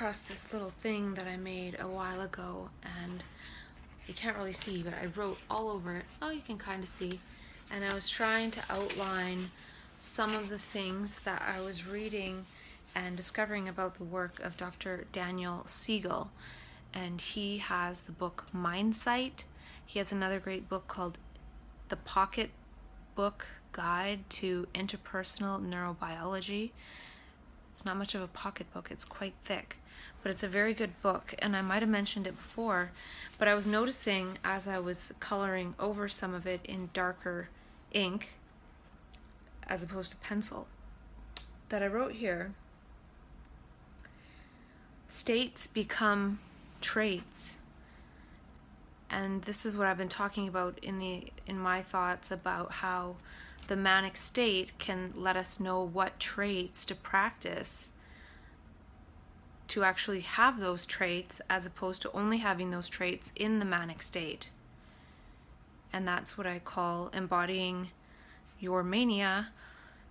Across this little thing that I made a while ago, and you can't really see, but I wrote all over it. Oh, you can kind of see. And I was trying to outline some of the things that I was reading and discovering about the work of Dr. Daniel Siegel. And he has the book Mindsight. He has another great book called The Pocket Book Guide to Interpersonal Neurobiology. It's not much of a pocketbook, it's quite thick, but it's a very good book. And I might have mentioned it before, but I was noticing as I was coloring over some of it in darker ink as opposed to pencil that I wrote here states become traits and this is what I've been talking about in the in my thoughts about how the manic state can let us know what traits to practice to actually have those traits as opposed to only having those traits in the manic state. And that's what I call embodying your mania.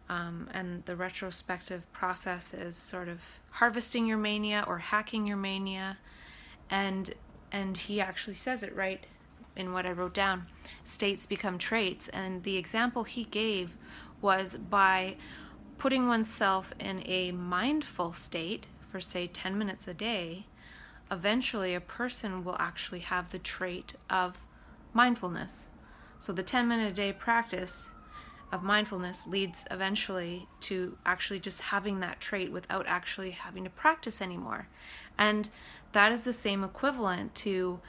Um, and the retrospective process is sort of harvesting your mania or hacking your mania. And and he actually says it right in what I wrote down. States become traits. And the example he gave was by putting oneself in a mindful state for, say, 10 minutes a day, eventually a person will actually have the trait of mindfulness. So the 10 minute a day practice of mindfulness leads eventually to actually just having that trait without actually having to practice anymore. And that is the same equivalent to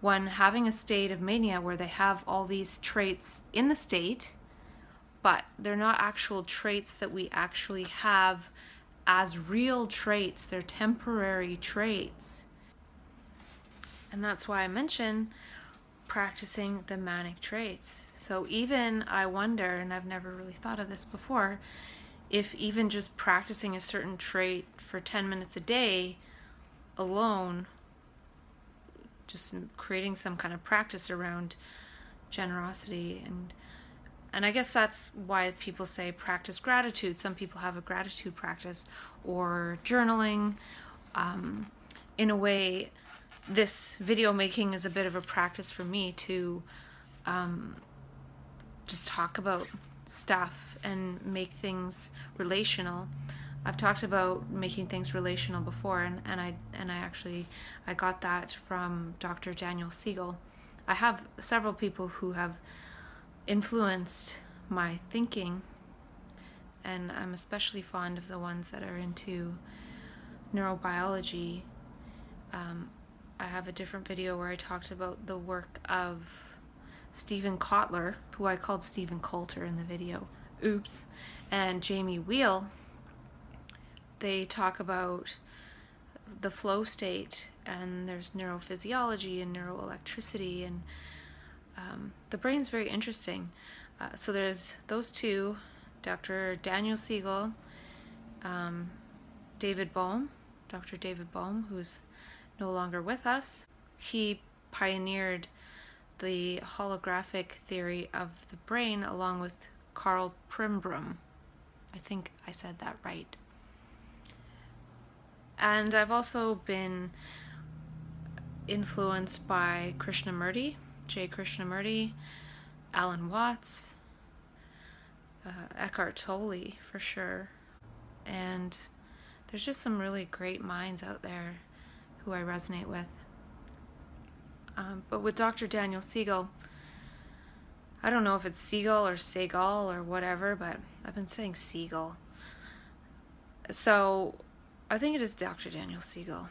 one having a state of mania where they have all these traits in the state, but they're not actual traits that we actually have as real traits, they're temporary traits. And that's why I mention practicing the manic traits. So even I wonder, and I've never really thought of this before, if even just practicing a certain trait for 10 minutes a day alone just creating some kind of practice around generosity and and I guess that's why people say practice gratitude. Some people have a gratitude practice or journaling. Um, in a way, this video making is a bit of a practice for me to um, just talk about stuff and make things relational. I've talked about making things relational before, and, and I and I actually I got that from Dr. Daniel Siegel. I have several people who have influenced my thinking, and I'm especially fond of the ones that are into neurobiology. Um, I have a different video where I talked about the work of Steven Kotler, who I called Stephen Coulter in the video. Oops. And Jamie Wheal, they talk about the flow state and there's neurophysiology and neuroelectricity and um, the brain's very interesting. Uh, so there's those two dr daniel siegel um, david bohm dr david bohm who's no longer with us. He pioneered the holographic theory of the brain along with karl pribram i think i said that right. And I've also been influenced by Krishnamurti, J. Krishnamurti, Alan Watts, uh, Eckhart Tolle for sure. And there's just some really great minds out there who I resonate with. Um, but with Dr. Daniel Siegel, I don't know if it's Siegel or Seagal or whatever, but I've been saying Siegel. So I think it is Dr. Daniel Siegel.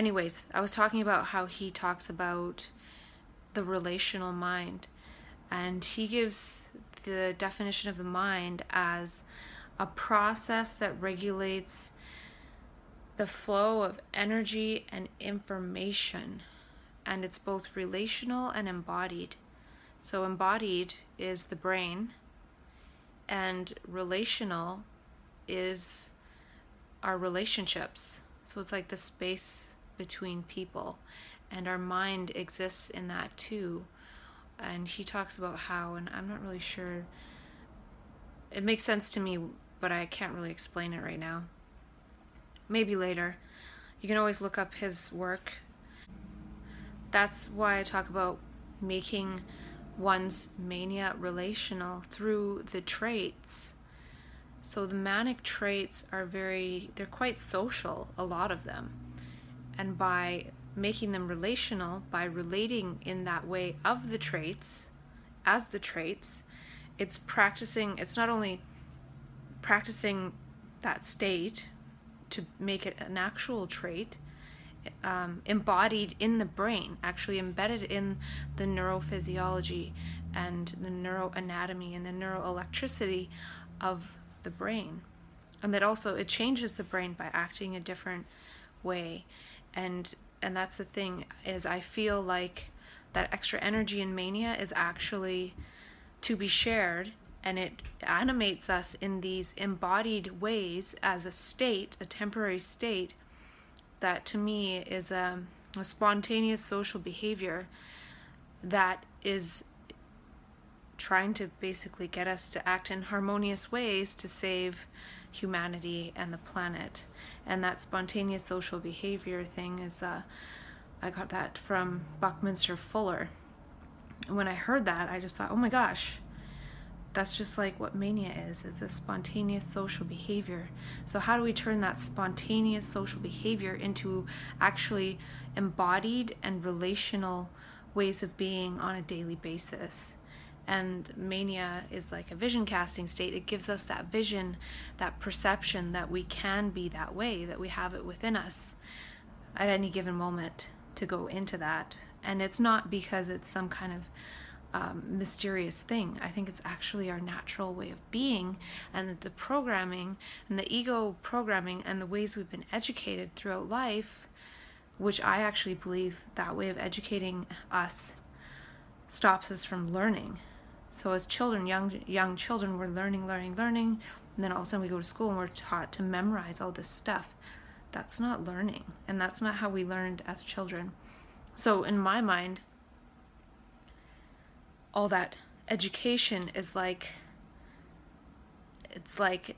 Anyways, I was talking about how he talks about the relational mind, and he gives the definition of the mind as a process that regulates the flow of energy and information. And it's both relational and embodied. So, embodied is the brain, and relational is our relationships. So, it's like the space between people, and our mind exists in that too. And he talks about how, and I'm not really sure, it makes sense to me, but I can't really explain it right now. Maybe later. You can always look up his work. That's why I talk about making one's mania relational through the traits. So the manic traits are very, they're quite social, a lot of them. And by making them relational, by relating in that way of the traits, as the traits, it's practicing, it's not only practicing that state to make it an actual trait, um, embodied in the brain, actually embedded in the neurophysiology and the neuroanatomy and the neuroelectricity of the brain. And that also it changes the brain by acting a different way. And and that's the thing is I feel like that extra energy and mania is actually to be shared and it animates us in these embodied ways as a state, a temporary state that to me is a, a spontaneous social behavior that is trying to basically get us to act in harmonious ways to save humanity and the planet. And that spontaneous social behavior thing is, uh, I got that from Buckminster Fuller. And when I heard that, I just thought, oh my gosh, that's just like what mania is it's a spontaneous social behavior so how do we turn that spontaneous social behavior into actually embodied and relational ways of being on a daily basis and mania is like a vision casting state it gives us that vision that perception that we can be that way that we have it within us at any given moment to go into that and it's not because it's some kind of um, mysterious thing. I think it's actually our natural way of being, and that the programming and the ego programming and the ways we've been educated throughout life, which I actually believe that way of educating us stops us from learning. So as children, young young children, we're learning, learning, learning, and then all of a sudden we go to school and we're taught to memorize all this stuff. That's not learning, and that's not how we learned as children. So in my mind, all that education is like it's like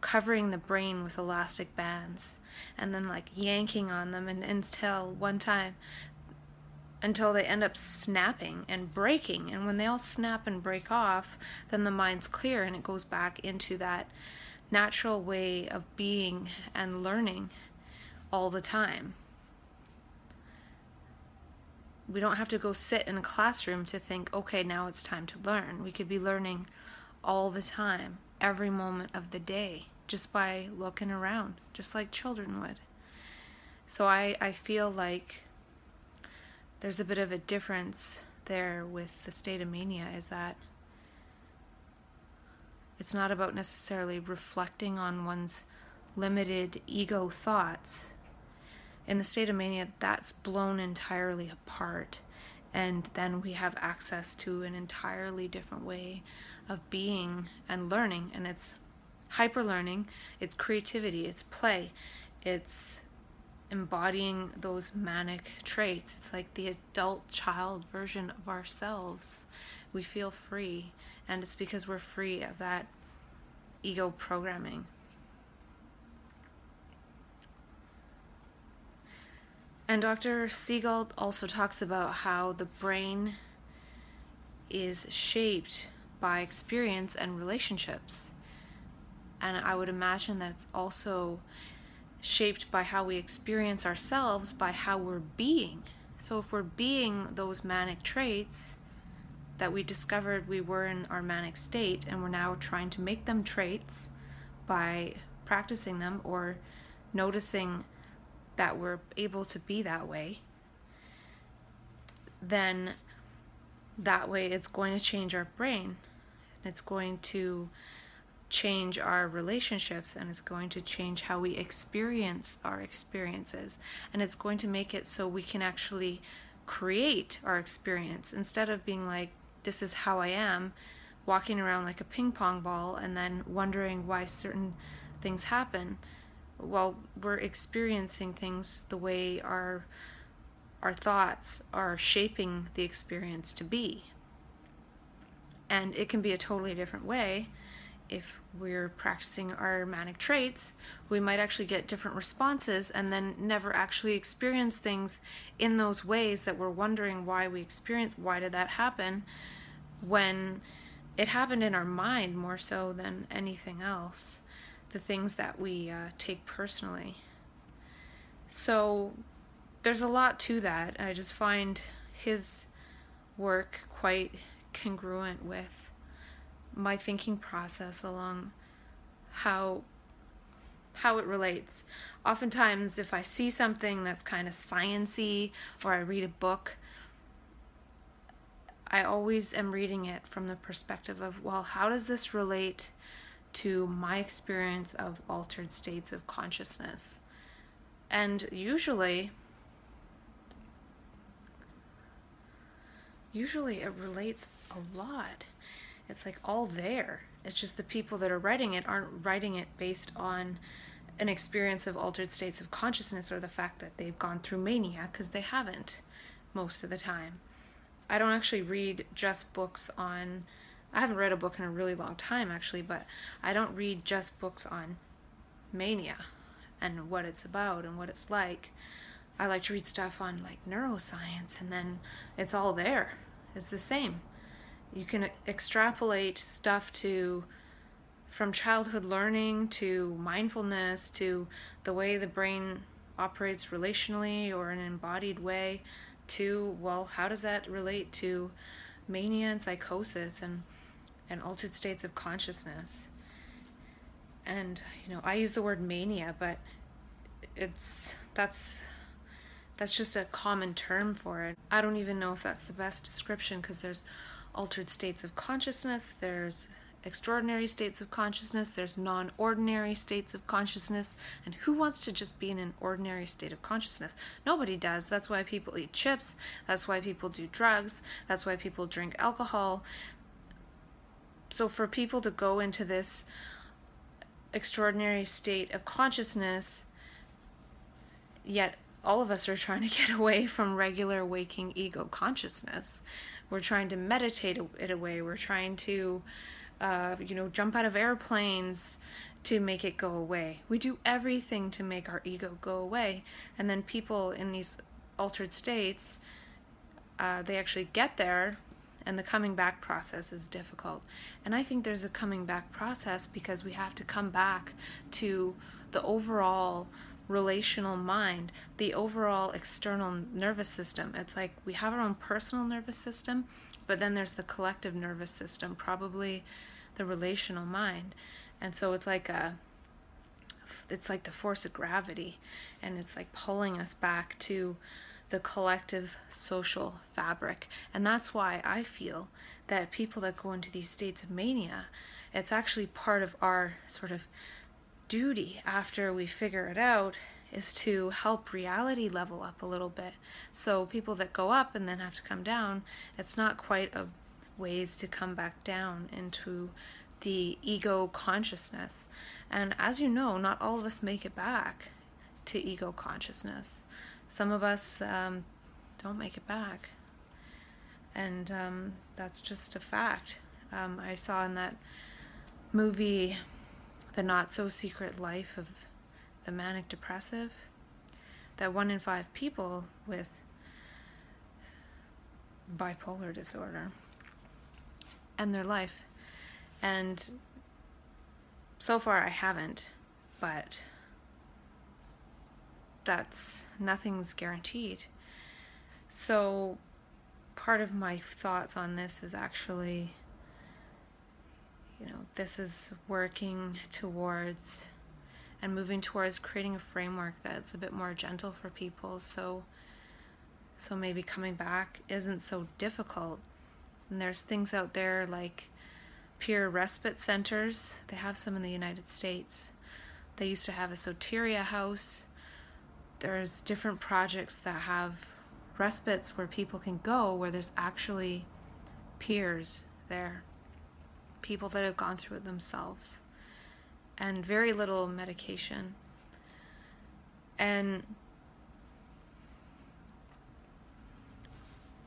covering the brain with elastic bands and then like yanking on them and until one time until they end up snapping and breaking and when they all snap and break off then the mind's clear and it goes back into that natural way of being and learning all the time we don't have to go sit in a classroom to think, okay, now it's time to learn. We could be learning all the time, every moment of the day, just by looking around, just like children would. So I, I feel like there's a bit of a difference there with the state of mania is that it's not about necessarily reflecting on one's limited ego thoughts in the state of mania, that's blown entirely apart. And then we have access to an entirely different way of being and learning. And it's hyper learning, it's creativity, it's play, it's embodying those manic traits. It's like the adult child version of ourselves. We feel free, and it's because we're free of that ego programming. And Dr. Siegel also talks about how the brain is shaped by experience and relationships. And I would imagine that's also shaped by how we experience ourselves, by how we're being. So if we're being those manic traits that we discovered we were in our manic state, and we're now trying to make them traits by practicing them or noticing that we're able to be that way, then that way it's going to change our brain it's going to change our relationships and it's going to change how we experience our experiences. And it's going to make it so we can actually create our experience. Instead of being like this is how I am walking around like a ping pong ball and then wondering why certain things happen. Well we're experiencing things the way our our thoughts are shaping the experience to be. And it can be a totally different way if we're practicing our manic traits, we might actually get different responses and then never actually experience things in those ways that we're wondering why we experience why did that happen when it happened in our mind more so than anything else the things that we uh, take personally. So there's a lot to that i just find his work quite congruent with my thinking process along how how it relates. Oftentimes if I see something that's kind of sciency or I read a book, I always am reading it from the perspective of, well, how does this relate to my experience of altered states of consciousness? And usually usually it relates a lot it's like all there. It's just the people that are writing it aren't writing it based on an experience of altered states of consciousness or the fact that they've gone through mania because they haven't most of the time. I don't actually read just books on I haven't read a book in a really long time actually, but I don't read just books on mania and what it's about and what it's like. I like to read stuff on like neuroscience and then it's all there. It's the same you can extrapolate stuff to from childhood learning to mindfulness to the way the brain operates relationally or in an embodied way to well how does that relate to mania and psychosis and and altered states of consciousness? And you know i use the word mania but it's that's that's just a common term for it. I don't even know if that's the best description because there's altered states of consciousness, there's extraordinary states of consciousness, there's non ordinary states of consciousness. And who wants to just be in an ordinary state of consciousness? Nobody does. That's why people eat chips, that's why people do drugs, that's why people drink alcohol. So, for people to go into this extraordinary state of consciousness, yet all of us are trying to get away from regular waking ego consciousness. We're trying to meditate it away. We're trying to, uh, you know, jump out of airplanes to make it go away. We do everything to make our ego go away. And then people in these altered states, uh, they actually get there and the coming back process is difficult. And I think there's a coming back process because we have to come back to the overall relational mind, the overall external nervous system. It's like we have our own personal nervous system, but then there's the collective nervous system, probably the relational mind. And so it's like a it's like the force of gravity and it's like pulling us back to the collective social fabric. And that's why I feel that people that go into these states of mania, it's actually part of our sort of duty after we figure it out is to help reality level up a little bit. So people that go up and then have to come down, it's not quite a ways to come back down into the ego consciousness. And as you know, not all of us make it back to ego consciousness. Some of us um, don't make it back. And um, that's just a fact. Um, I saw in that movie the not so secret life of the manic depressive, that one in five people with bipolar disorder and their life. And so far I haven't, but that's nothing's guaranteed. So part of my thoughts on this is actually you know, this is working towards and moving towards creating a framework that's a bit more gentle for people. So, so maybe coming back isn't so difficult. And there's things out there like peer respite centers. They have some in the United States. They used to have a Soteria house. There's different projects that have respites where people can go where there's actually peers there, people that have gone through it themselves, and very little medication. And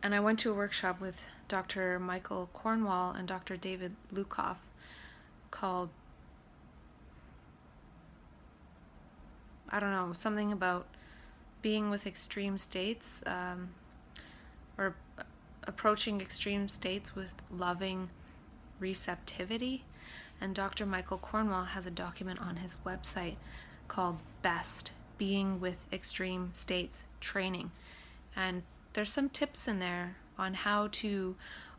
and I went to a workshop with Dr. Michael Cornwall and Dr. David Lukoff called I don't know, something about being with extreme states um, or approaching extreme states with loving receptivity. And Dr. Michael Cornwall has a document on his website called Best Being with Extreme States Training. And there's some tips in there on how to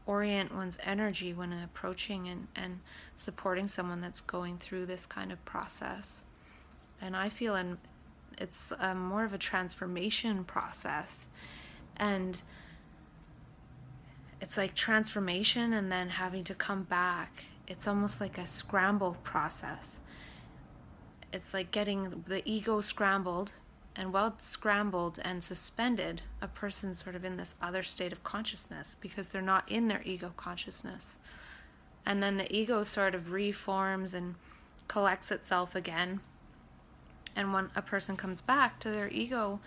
orient one's energy when approaching and, and supporting someone that's going through this kind of process. And I feel in, it's um, more of a transformation process. And it's like transformation and then having to come back. It's almost like a scramble process. It's like getting the ego scrambled, and while it's scrambled and suspended, a person's sort of in this other state of consciousness because they're not in their ego consciousness. And then the ego sort of reforms and collects itself again and when a person comes back to their ego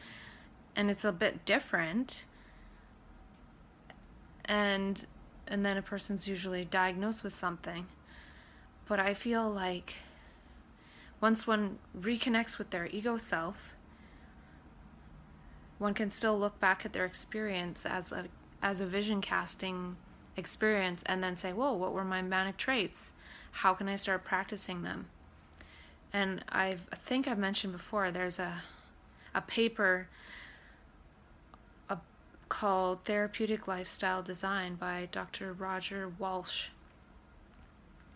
and it's a bit different and and then a person's usually diagnosed with something. But i feel like once one reconnects with their ego self one can still look back at their experience as a as a vision casting experience and then say whoa what were my manic traits? How can i start practicing them? And I've, I think I've mentioned before, there's a, a paper called Therapeutic Lifestyle Design by Dr. Roger Walsh.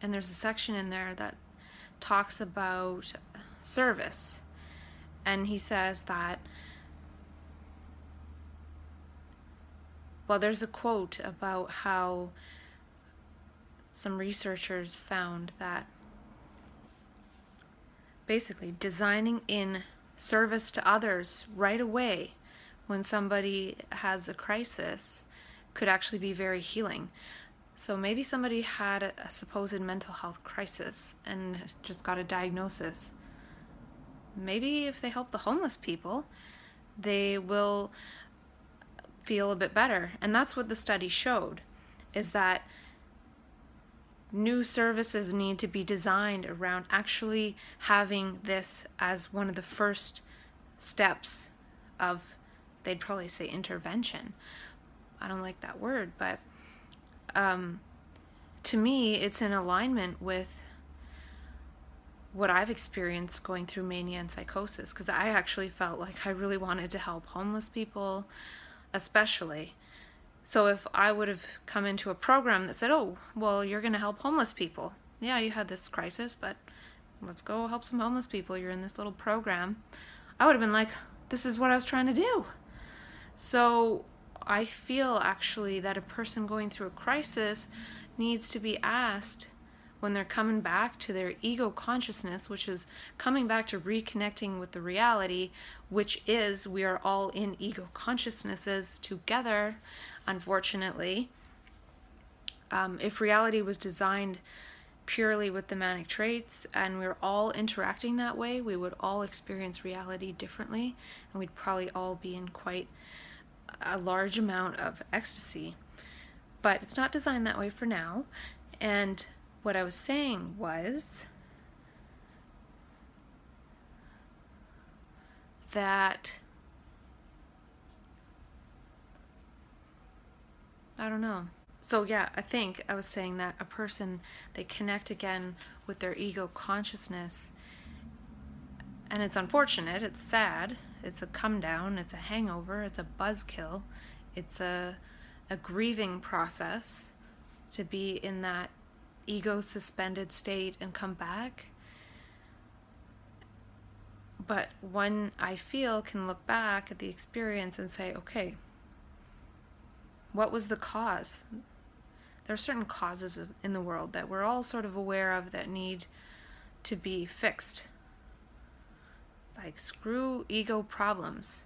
And there's a section in there that talks about service. And he says that, well, there's a quote about how some researchers found that basically designing in service to others right away when somebody has a crisis could actually be very healing. So maybe somebody had a, supposed mental health crisis and just got a diagnosis. Maybe if they help the homeless people, they will feel a bit better. And that's what the study showed is that new services need to be designed around actually having this as one of the first steps of they'd probably say intervention i don't like that word but um, to me it's in alignment with what i've experienced going through mania and psychosis because i actually felt like i really wanted to help homeless people especially so if I would have come into a program that said, oh, well, you're going to help homeless people. Yeah, you had this crisis, but let's go help some homeless people. You're in this little program. I would have been like, this is what I was trying to do. So I feel actually that a person going through a crisis needs to be asked when they're coming back to their ego consciousness, which is coming back to reconnecting with the reality, which is we are all in ego consciousnesses together, unfortunately. Um, if reality was designed purely with the manic traits and we are all interacting that way, we would all experience reality differently and we'd probably all be in quite a large amount of ecstasy. But it's not designed that way for now. And what I was saying was that I don't know. So yeah, I think I was saying that a person they connect again with their ego consciousness and it's unfortunate, it's sad, it's a come down, it's a hangover, it's a buzzkill, it's a a grieving process to be in that ego suspended state and come back. But one I feel can look back at the experience and say, okay, what was the cause? there are certain causes in the world that we're all sort of aware of that need to be fixed. Like, screw ego problems.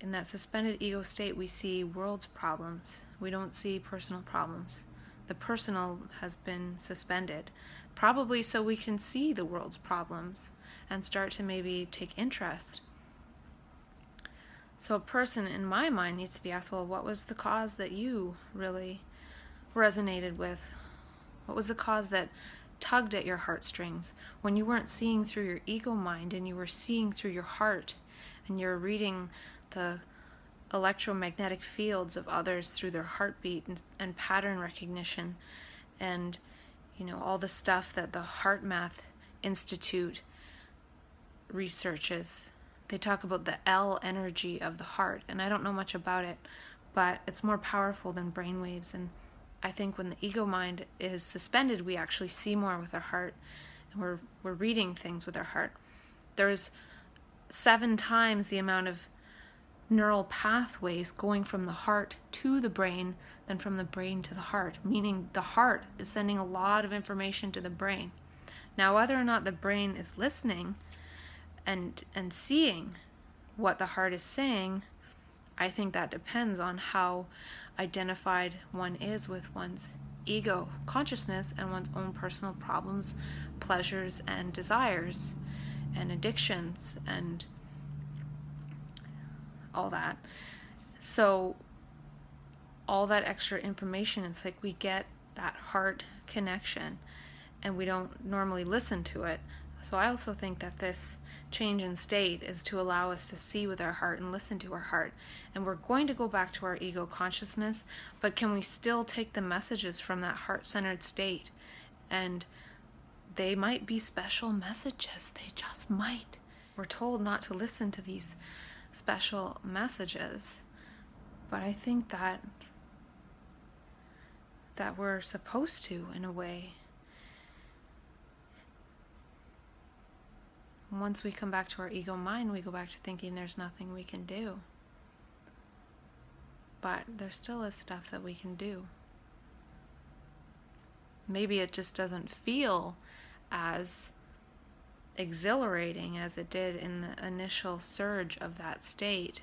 In that suspended ego state, we see world's problems. We don't see personal problems. The personal has been suspended, probably so we can see the world's problems and start to maybe take interest. So, a person in my mind needs to be asked, well, what was the cause that you really resonated with? What was the cause that tugged at your heartstrings when you weren't seeing through your ego mind and you were seeing through your heart and you're reading the electromagnetic fields of others through their heartbeat and, and pattern recognition and you know all the stuff that the HeartMath Institute researches. They talk about the L energy of the heart and I don't know much about it but it's more powerful than brainwaves and I think when the ego mind is suspended, we actually see more with our heart, and we're we're reading things with our heart. There's seven times the amount of neural pathways going from the heart to the brain than from the brain to the heart, meaning the heart is sending a lot of information to the brain. Now, whether or not the brain is listening and and seeing what the heart is saying, I think that depends on how identified one is with one's ego consciousness and one's own personal problems, pleasures, and desires, and addictions, and all that. So, all that extra information, it's like we get that heart connection and we don't normally listen to it. So, I also think that this change in state is to allow us to see with our heart and listen to our heart. And we're going to go back to our ego consciousness, but can we still take the messages from that heart centered state? And they might be special messages, they just might. We're told not to listen to these special messages, but I think that that we're supposed to in a way. Once we come back to our ego mind, we go back to thinking there's nothing we can do. But there still is stuff that we can do. Maybe it just doesn't feel as exhilarating as it did in the initial surge of that state.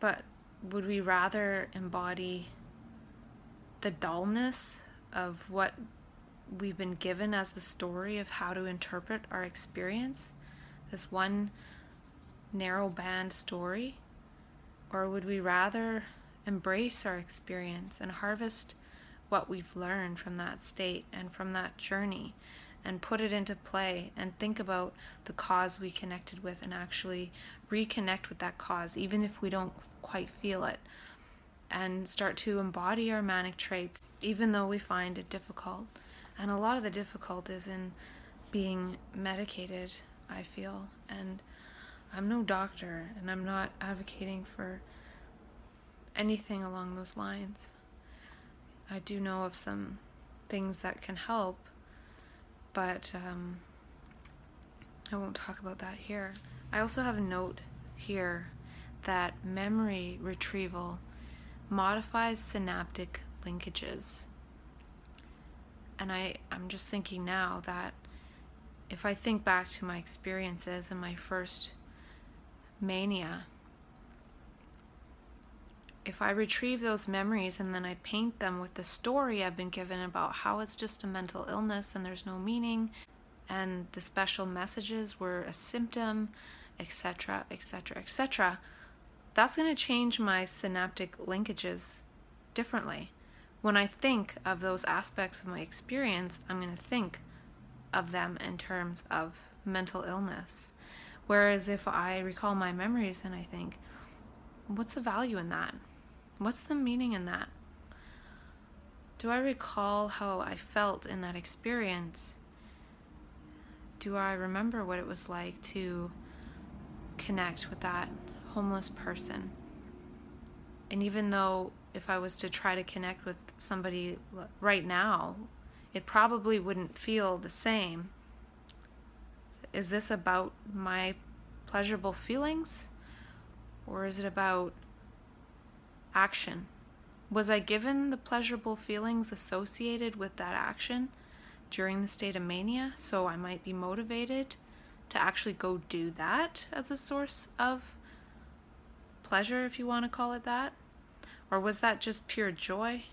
But would we rather embody the dullness of what we've been given as the story of how to interpret our experience, this one narrow band story? Or would we rather embrace our experience and harvest what we've learned from that state and from that journey and put it into play and think about the cause we connected with and actually reconnect with that cause, even if we don't quite feel it, and start to embody our manic traits, even though we find it difficult? And a lot of the difficulties in being medicated, I feel. And I'm no doctor, and I'm not advocating for anything along those lines. I do know of some things that can help, but um, I won't talk about that here. I also have a note here that memory retrieval modifies synaptic linkages and I, I'm just thinking now that if I think back to my experiences and my first mania, if I retrieve those memories and then I paint them with the story I've been given about how it's just a mental illness and there's no meaning, and the special messages were a symptom, etc., etc., etc., that's going to change my synaptic linkages differently when I think of those aspects of my experience, I'm going to think of them in terms of mental illness. Whereas if I recall my memories and I think, what's the value in that? What's the meaning in that? Do I recall how I felt in that experience? Do I remember what it was like to connect with that homeless person? And even though if I was to try to connect with somebody right now, it probably wouldn't feel the same. Is this about my pleasurable feelings? Or is it about action? Was I given the pleasurable feelings associated with that action during the state of mania so I might be motivated to actually go do that as a source of pleasure, if you want to call it that? Or was that just pure joy?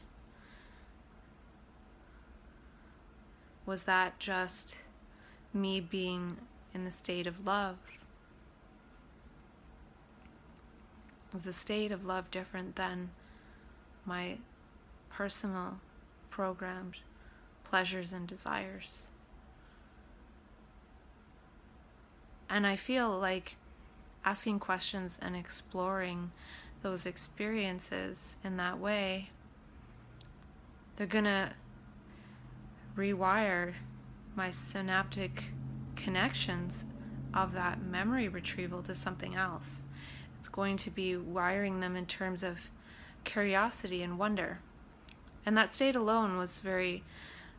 Was that just me being in the state of love? Was the state of love different than my personal programmed pleasures and desires? And I feel like asking questions and exploring those experiences in that way, they're going to rewire my synaptic connections of that memory retrieval to something else. It's going to be wiring them in terms of curiosity and wonder. And that state alone was very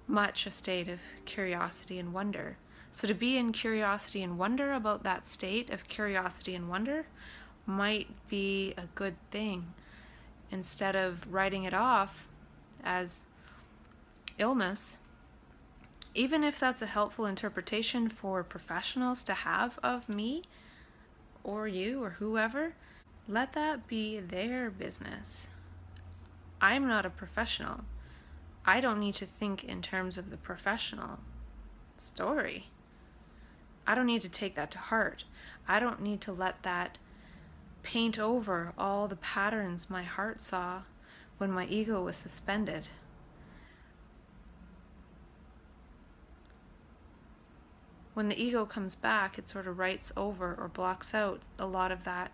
much a state of curiosity and wonder. So to be in curiosity and wonder about that state of curiosity and wonder might be a good thing instead of writing it off as illness. Even if that's a helpful interpretation for professionals to have of me or you or whoever, let that be their business. I'm not a professional. I don't need to think in terms of the professional story. I don't need to take that to heart. I don't need to let that paint over all the patterns my heart saw when my ego was suspended. When the ego comes back, it sort of writes over or blocks out a lot of that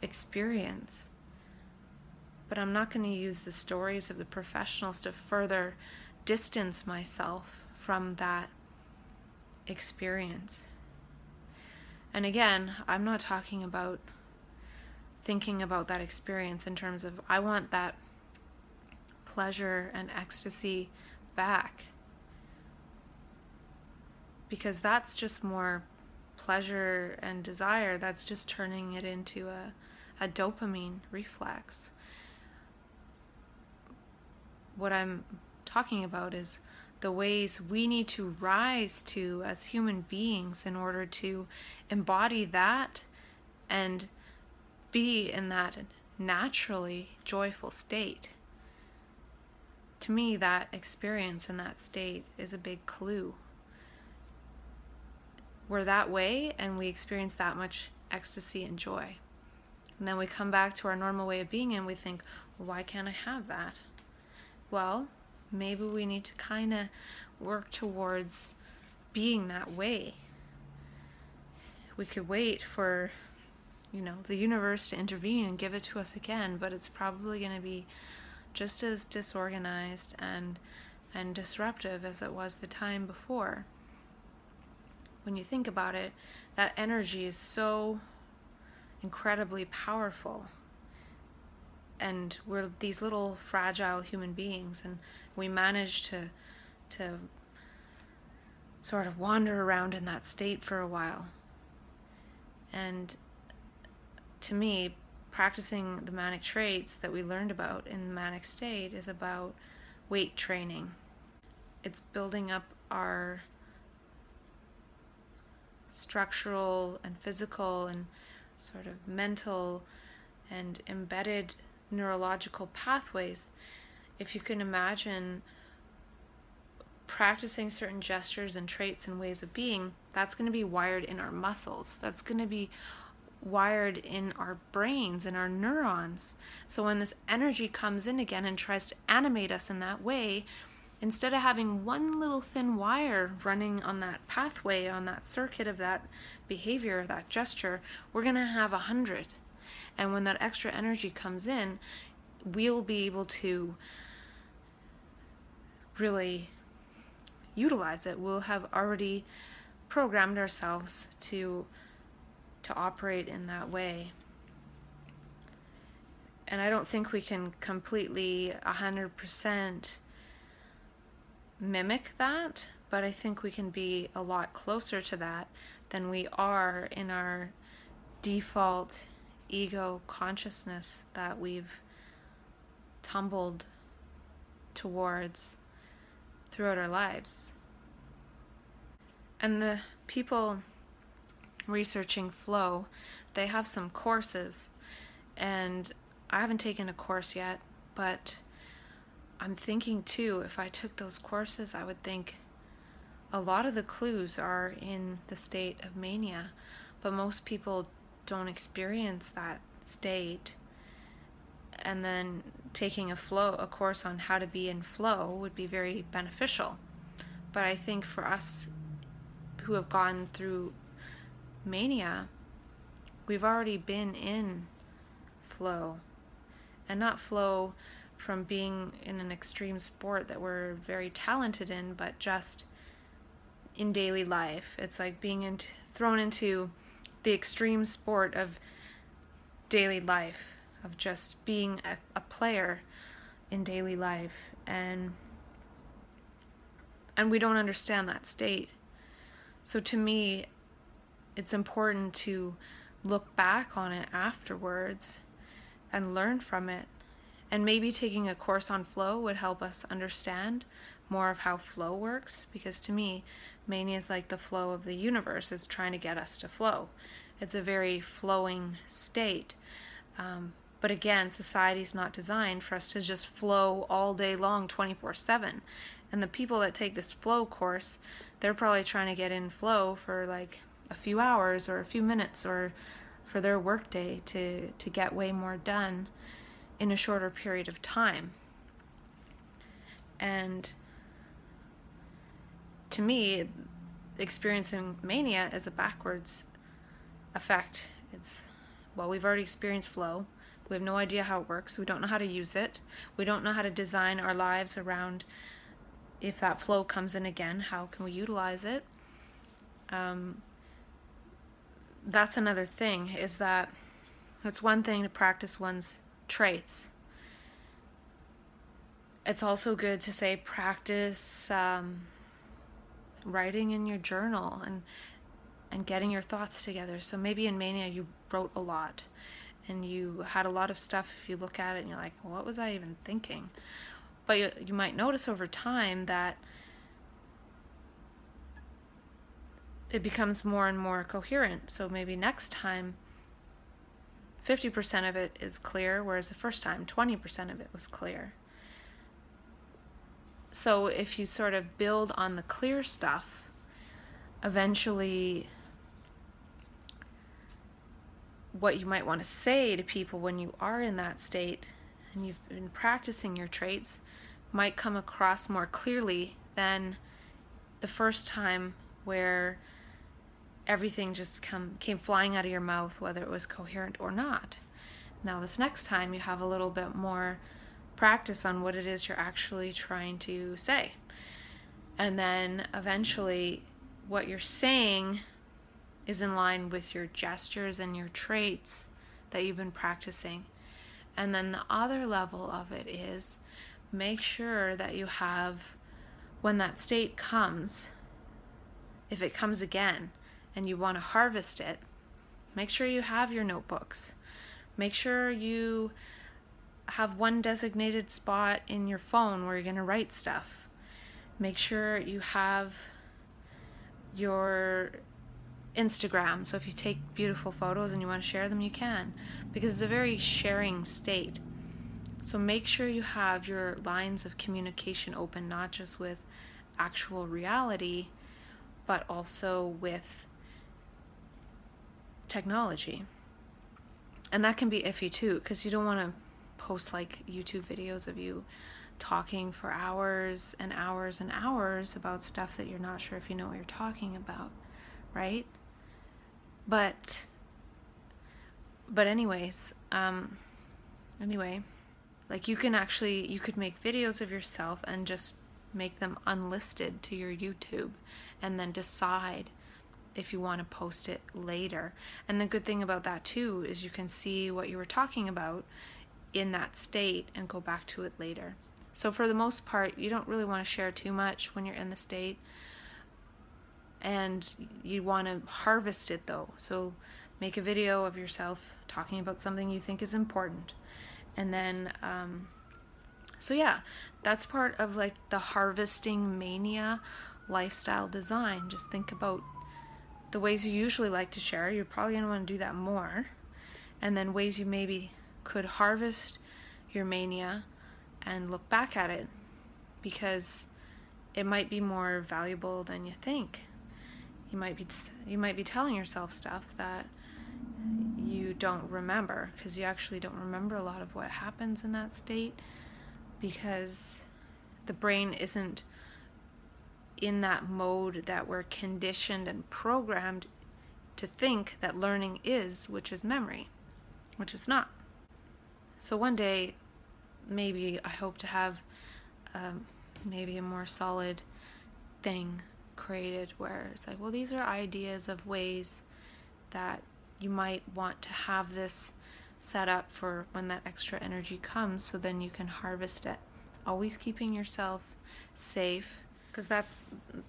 experience. But I'm not going to use the stories of the professionals to further distance myself from that experience. And again, I'm not talking about thinking about that experience in terms of I want that pleasure and ecstasy back. Because that's just more pleasure and desire, that's just turning it into a, a dopamine reflex. What I'm talking about is the ways we need to rise to as human beings in order to embody that and be in that naturally joyful state. To me, that experience in that state is a big clue. We're that way and we experience that much ecstasy and joy. And then we come back to our normal way of being and we think, why can't I have that? Well, maybe we need to kind of work towards being that way. We could wait for, you know, the universe to intervene and give it to us again, but it's probably going to be just as disorganized and and disruptive as it was the time before. When you think about it, that energy is so incredibly powerful and we're these little fragile human beings and we manage to to sort of wander around in that state for a while and to me practicing the manic traits that we learned about in manic state is about weight training it's building up our structural and physical and sort of mental and embedded neurological pathways. If you can imagine practicing certain gestures and traits and ways of being, that's going to be wired in our muscles. That's going to be wired in our brains and our neurons. So when this energy comes in again and tries to animate us in that way, instead of having one little thin wire running on that pathway, on that circuit of that behavior, that gesture, we're going to have a hundred. And when that extra energy comes in, we'll be able to really utilize it. We'll have already programmed ourselves to to operate in that way. And I don't think we can completely 100% mimic that, but I think we can be a lot closer to that than we are in our default ego consciousness that we've tumbled towards throughout our lives. And the people researching flow, they have some courses, and I haven't taken a course yet, but I'm thinking too, if I took those courses, I would think a lot of the clues are in the state of mania, but most people don't experience that state. And then taking a flow a course on how to be in flow would be very beneficial. But I think for us who have gone through mania, we've already been in flow. And not flow from being in an extreme sport that we're very talented in, but just in daily life. It's like being in, thrown into the extreme sport of daily life, of just being a, a player in daily life. And and we don't understand that state. So to me, it's important to look back on it afterwards and learn from it. And maybe taking a course on flow would help us understand more of how flow works because to me, mania is like the flow of the universe. It's trying to get us to flow. It's a very flowing state. Um, but again, society's not designed for us to just flow all day long 24 7. And the people that take this flow course, they're probably trying to get in flow for like a few hours or a few minutes or for their workday to, to get way more done in a shorter period of time. And to me, experiencing mania is a backwards effect. It's, well, we've already experienced flow. We have no idea how it works. We don't know how to use it. We don't know how to design our lives around if that flow comes in again, how can we utilize it? Um, that's another thing is that it's one thing to practice one's traits. It's also good to say practice um, writing in your journal and and getting your thoughts together. So maybe in mania you wrote a lot and you had a lot of stuff if you look at it and you're like, what was I even thinking? But you, you might notice over time that it becomes more and more coherent. So maybe next time 50% of it is clear, whereas the first time 20% of it was clear. So if you sort of build on the clear stuff, eventually what you might want to say to people when you are in that state and you've been practicing your traits might come across more clearly than the first time where everything just come came flying out of your mouth whether it was coherent or not. Now this next time you have a little bit more practice on what it is you're actually trying to say. And then eventually what you're saying is in line with your gestures and your traits that you've been practicing. And then the other level of it is make sure that you have when that state comes if it comes again and you want to harvest it, make sure you have your notebooks. Make sure you have one designated spot in your phone where you're going to write stuff. Make sure you have your Instagram. So if you take beautiful photos and you want to share them, you can because it's a very sharing state. So make sure you have your lines of communication open, not just with actual reality, but also with technology. And that can be iffy too, because you don't want to post like YouTube videos of you talking for hours and hours and hours about stuff that you're not sure if you know what you're talking about, right? But but anyways, um anyway, like you can actually you could make videos of yourself and just make them unlisted to your YouTube and then decide if you want to post it later. And the good thing about that too is you can see what you were talking about in that state and go back to it later. So for the most part, you don't really want to share too much when you're in the state. And you want to harvest it though. So make a video of yourself talking about something you think is important. And then, um, so yeah, that's part of like the harvesting mania lifestyle design. Just think about the ways you usually like to share. You're probably going to want to do that more. And then ways you maybe could harvest your mania and look back at it because it might be more valuable than you think. You might be you might be telling yourself stuff that you don't remember because you actually don't remember a lot of what happens in that state because the brain isn't in that mode that we're conditioned and programmed to think that learning is, which is memory, which is not. So one day, maybe I hope to have um, maybe a more solid thing created where it's like, well, these are ideas of ways that you might want to have this set up for when that extra energy comes so then you can harvest it. Always keeping yourself safe because that's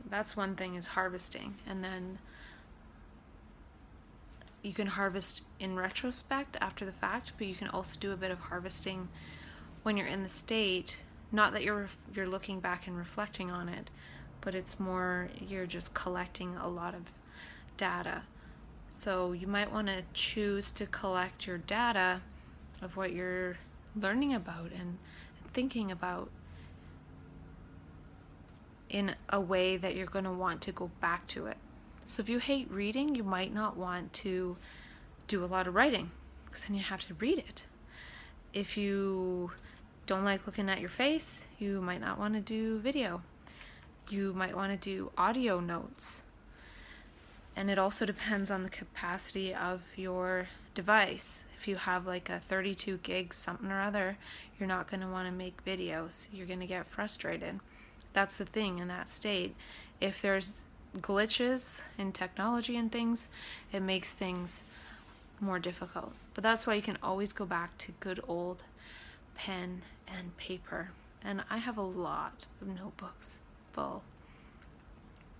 that's one thing is harvesting and then you can harvest in retrospect after the fact but you can also do a bit of harvesting when you're in the state not that you're you're looking back and reflecting on it but it's more you're just collecting a lot of data. So you might want to choose to collect your data of what you're learning about and thinking about in a way that you're going to want to go back to it. So if you hate reading, you might not want to do a lot of writing because then you have to read it. If you don't like looking at your face, you might not want to do video. You might want to do audio notes. And it also depends on the capacity of your device. If you have like a 32 gig something or other, you're not going to want to make videos. You're going to get frustrated. That's the thing in that state. If there's glitches in technology and things, it makes things more difficult. But that's why you can always go back to good old pen and paper. And I have a lot of notebooks full.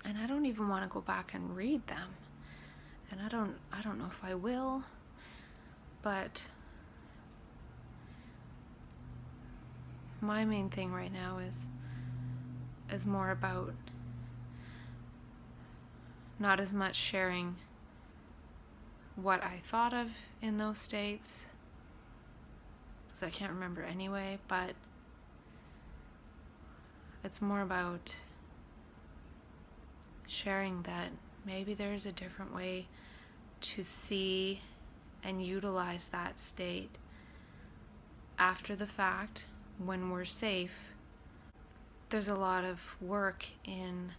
And I don't even want to go back and read them. And I don't I don't know if I will, but my main thing right now is is more about not as much sharing what I thought of in those states, because I can't remember anyway, but it's more about sharing that maybe there's a different way to see and utilize that state after the fact when we're safe there's a lot of work in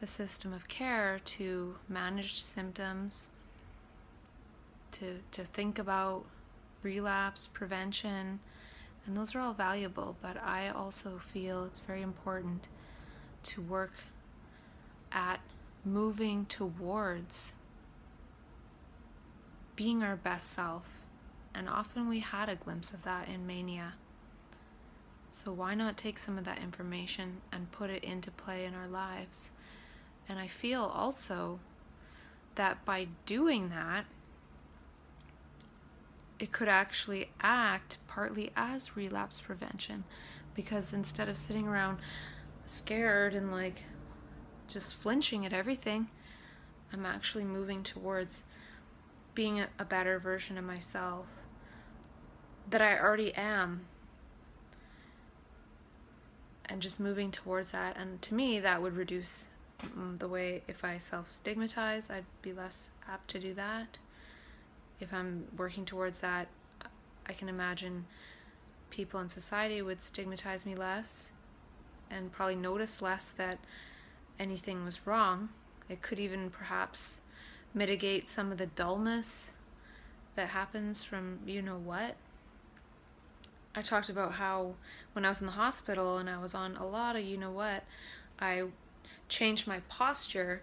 the system of care to manage symptoms, to, to think about relapse prevention, and those are all valuable, but I also feel it's very important to work at moving towards being our best self. And often we had a glimpse of that in mania. So, why not take some of that information and put it into play in our lives? And I feel also that by doing that, it could actually act partly as relapse prevention because instead of sitting around scared and like just flinching at everything, I'm actually moving towards being a, better version of myself that I already am and just moving towards that. And to me, that would reduce um, the way if I self stigmatize, I'd be less apt to do that. If I'm working towards that, I can imagine people in society would stigmatize me less and probably notice less that anything was wrong. It could even perhaps mitigate some of the dullness that happens from you know what. I talked about how when I was in the hospital and I was on a lot of you know what, I changed my posture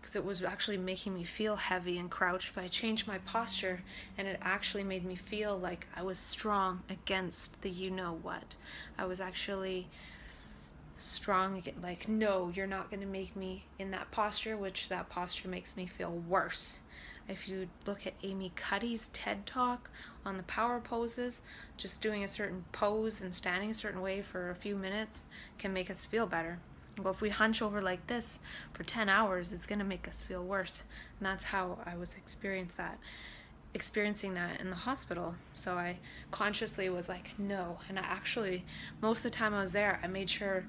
because it was actually making me feel heavy and crouched, but I changed my posture and it actually made me feel like I was strong against the you know what. I was actually strong like no you're not going to make me in that posture which that posture makes me feel worse if you look at Amy Cuddy's TED talk on the power poses, just doing a certain pose and standing a certain way for a few minutes can make us feel better. Well, if we hunch over like this for 10 hours, it's going to make us feel worse. And that's how I was experienced that experiencing that in the hospital. So I consciously was like, no. And I actually, most of the time I was there, I made sure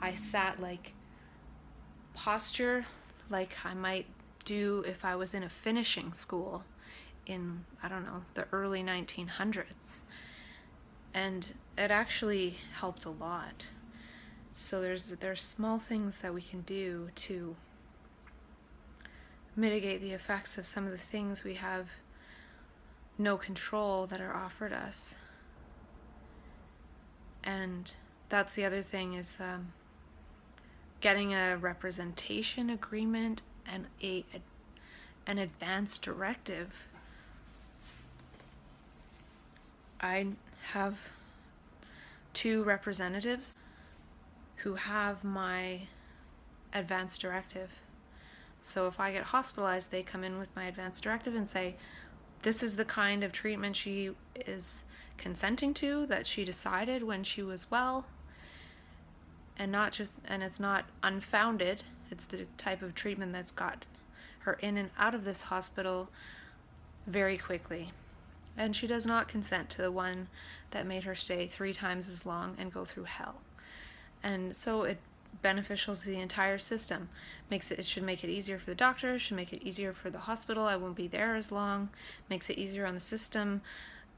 I sat like posture like I might do if I was in a finishing school in, I don't know, the early 1900s. And it actually helped a lot. So there's there's small things that we can do to mitigate the effects of some of the things we have no control that are offered us. And that's the other thing is um, getting a representation agreement and a, a an advanced directive. I have two representatives who have my advanced directive. So if I get hospitalized, they come in with my advanced directive and say, this is the kind of treatment she is consenting to that she decided when she was well and not just and it's not unfounded it's the type of treatment that's got her in and out of this hospital very quickly and she does not consent to the one that made her stay three times as long and go through hell and so it beneficial to the entire system. Makes it it should make it easier for the doctor, should make it easier for the hospital. I won't be there as long. Makes it easier on the system.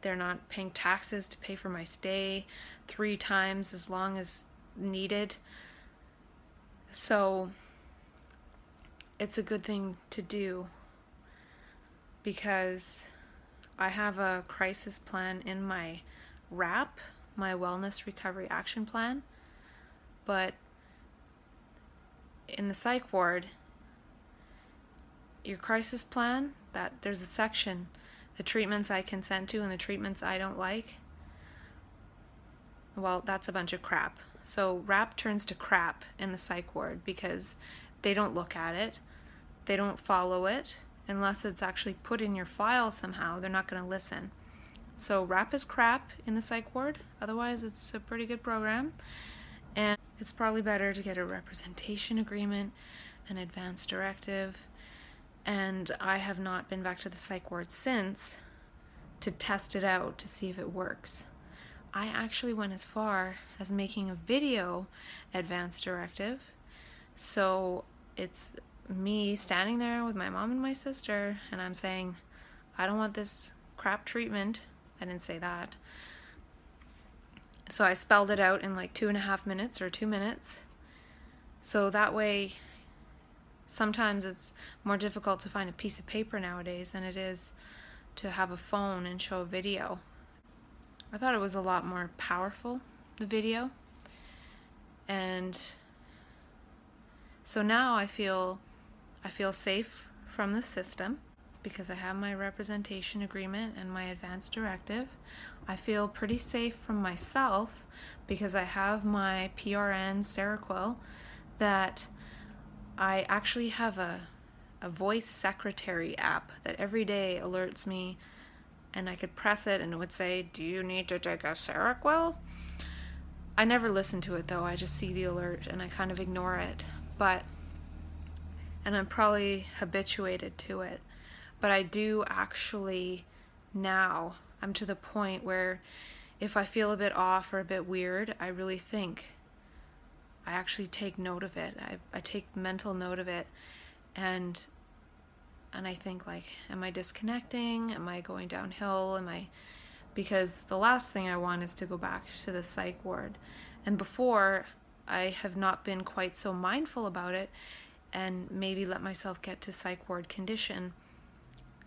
They're not paying taxes to pay for my stay three times as long as needed. So it's a good thing to do because I have a crisis plan in my WRAP, my Wellness Recovery Action Plan, but in the psych ward, your crisis plan, that there's a section, the treatments I consent to and the treatments I don't like. Well, that's a bunch of crap. So WRAP turns to crap in the psych ward because they don't look at it, they don't follow it, unless it's actually put in your file somehow, they're not going to listen. So WRAP is crap in the psych ward, otherwise it's a pretty good program. And it's probably better to get a representation agreement, an advance directive, and I have not been back to the psych ward since to test it out to see if it works. I actually went as far as making a video advance directive. So it's me standing there with my mom and my sister, and I'm saying, I don't want this crap treatment. I didn't say that. So I spelled it out in like two and a half minutes or two minutes. So that way, sometimes it's more difficult to find a piece of paper nowadays than it is to have a phone and show a video. I thought it was a lot more powerful, the video. And so now I feel I feel safe from the system because I have my representation agreement and my advance directive. I feel pretty safe from myself because I have my PRN Seroquel that I actually have a, a voice secretary app that every day alerts me and I could press it and it would say, Do you need to take a Seroquel? I never listen to it though, I just see the alert and I kind of ignore it. But, and I'm probably habituated to it but I do actually now, I'm to the point where if I feel a bit off or a bit weird, I really think. I actually take note of it. I, I take mental note of it and and I think like am I disconnecting? Am I going downhill? Am I because the last thing I want is to go back to the psych ward. And before I have not been quite so mindful about it and maybe let myself get to psych ward condition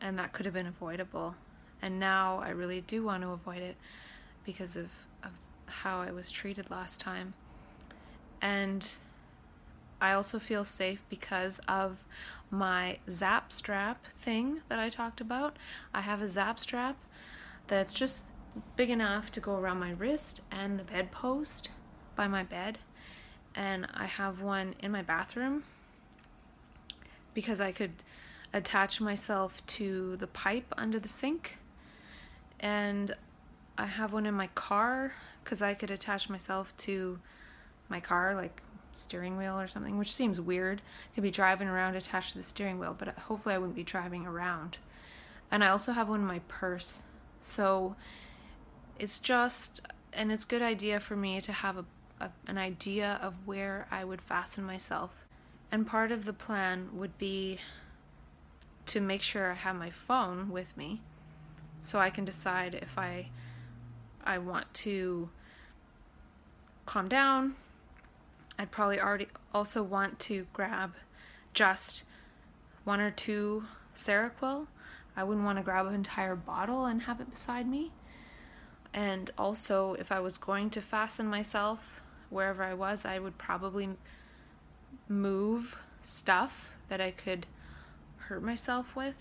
and that could have been avoidable. And now I really do want to avoid it because of, of how I was treated last time. And I also feel safe because of my zap strap thing that I talked about. I have a zap strap that's just big enough to go around my wrist and the bedpost by my bed. And I have one in my bathroom because I could attach myself to the pipe under the sink. And I have one in my car because I could attach myself to my car, like steering wheel or something, which seems weird. I could be driving around attached to the steering wheel, but hopefully I wouldn't be driving around. And I also have one in my purse. So it's just, and it's good idea for me to have a, a, an idea of where I would fasten myself. And part of the plan would be to make sure I have my phone with me so I can decide if I I want to calm down. I'd probably already also want to grab just one or two Seroquel. I wouldn't want to grab an entire bottle and have it beside me. And also, if I was going to fasten myself wherever I was, I would probably move stuff that I could hurt myself with.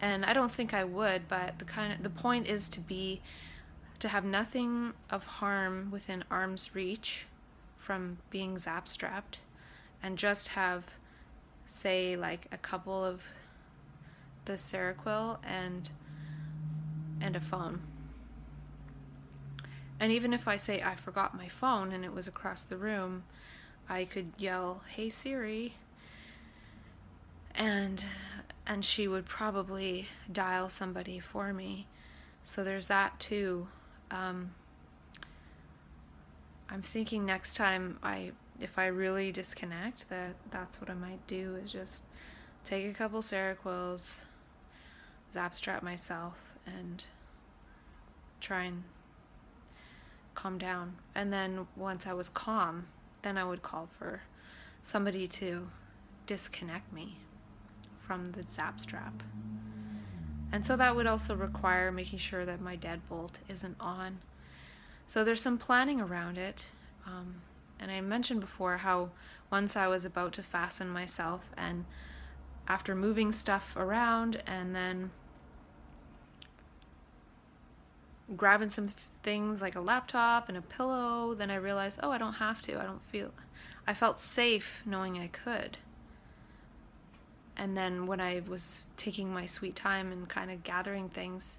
And I don't think I would, but the kind of the point is to be to have nothing of harm within arm's reach from being zap strapped and just have say like a couple of the Seroquel and and a phone. And even if I say I forgot my phone and it was across the room, I could yell, "Hey Siri." And and she would probably dial somebody for me. So there's that too. Um, I'm thinking next time I if I really disconnect that that's what I might do is just take a couple Seroquels, zap strap myself and try and calm down. And then once I was calm, then I would call for somebody to disconnect me from the zap strap. And so that would also require making sure that my deadbolt isn't on. So there's some planning around it. Um, and I mentioned before how once I was about to fasten myself, and after moving stuff around and then grabbing some things like a laptop and a pillow, then I realized, oh, I don't have to. I don't feel. I felt safe knowing I could. And then when I was taking my sweet time and kind of gathering things,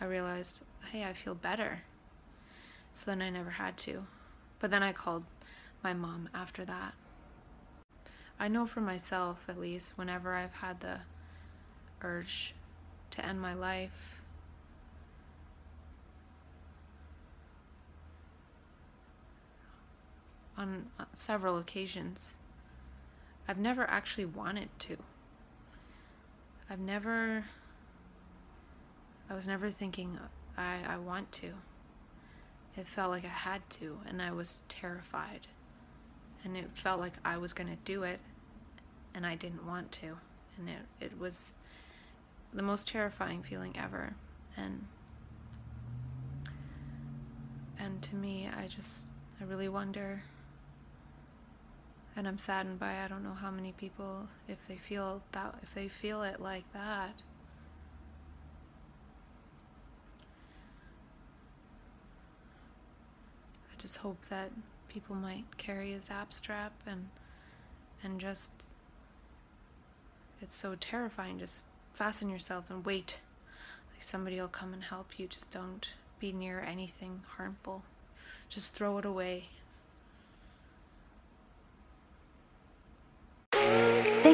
I realized, hey, I feel better. So then I never had to. But then I called my mom after that. I know for myself, at least, whenever I've had the urge to end my life, on uh, several occasions, I've never actually wanted to. I've never, I was never thinking, I, I want to. It felt like I had to, and I was terrified. And it felt like I was going to do it, and I didn't want to. And it, it was the most terrifying feeling ever. And and to me, I just, I really wonder and I'm saddened by I don't know how many people if they feel that if they feel it like that. I just hope that people might carry a zap strap and and just it's so terrifying just fasten yourself and wait. Like somebody will come and help you just don't be near anything harmful. Just throw it away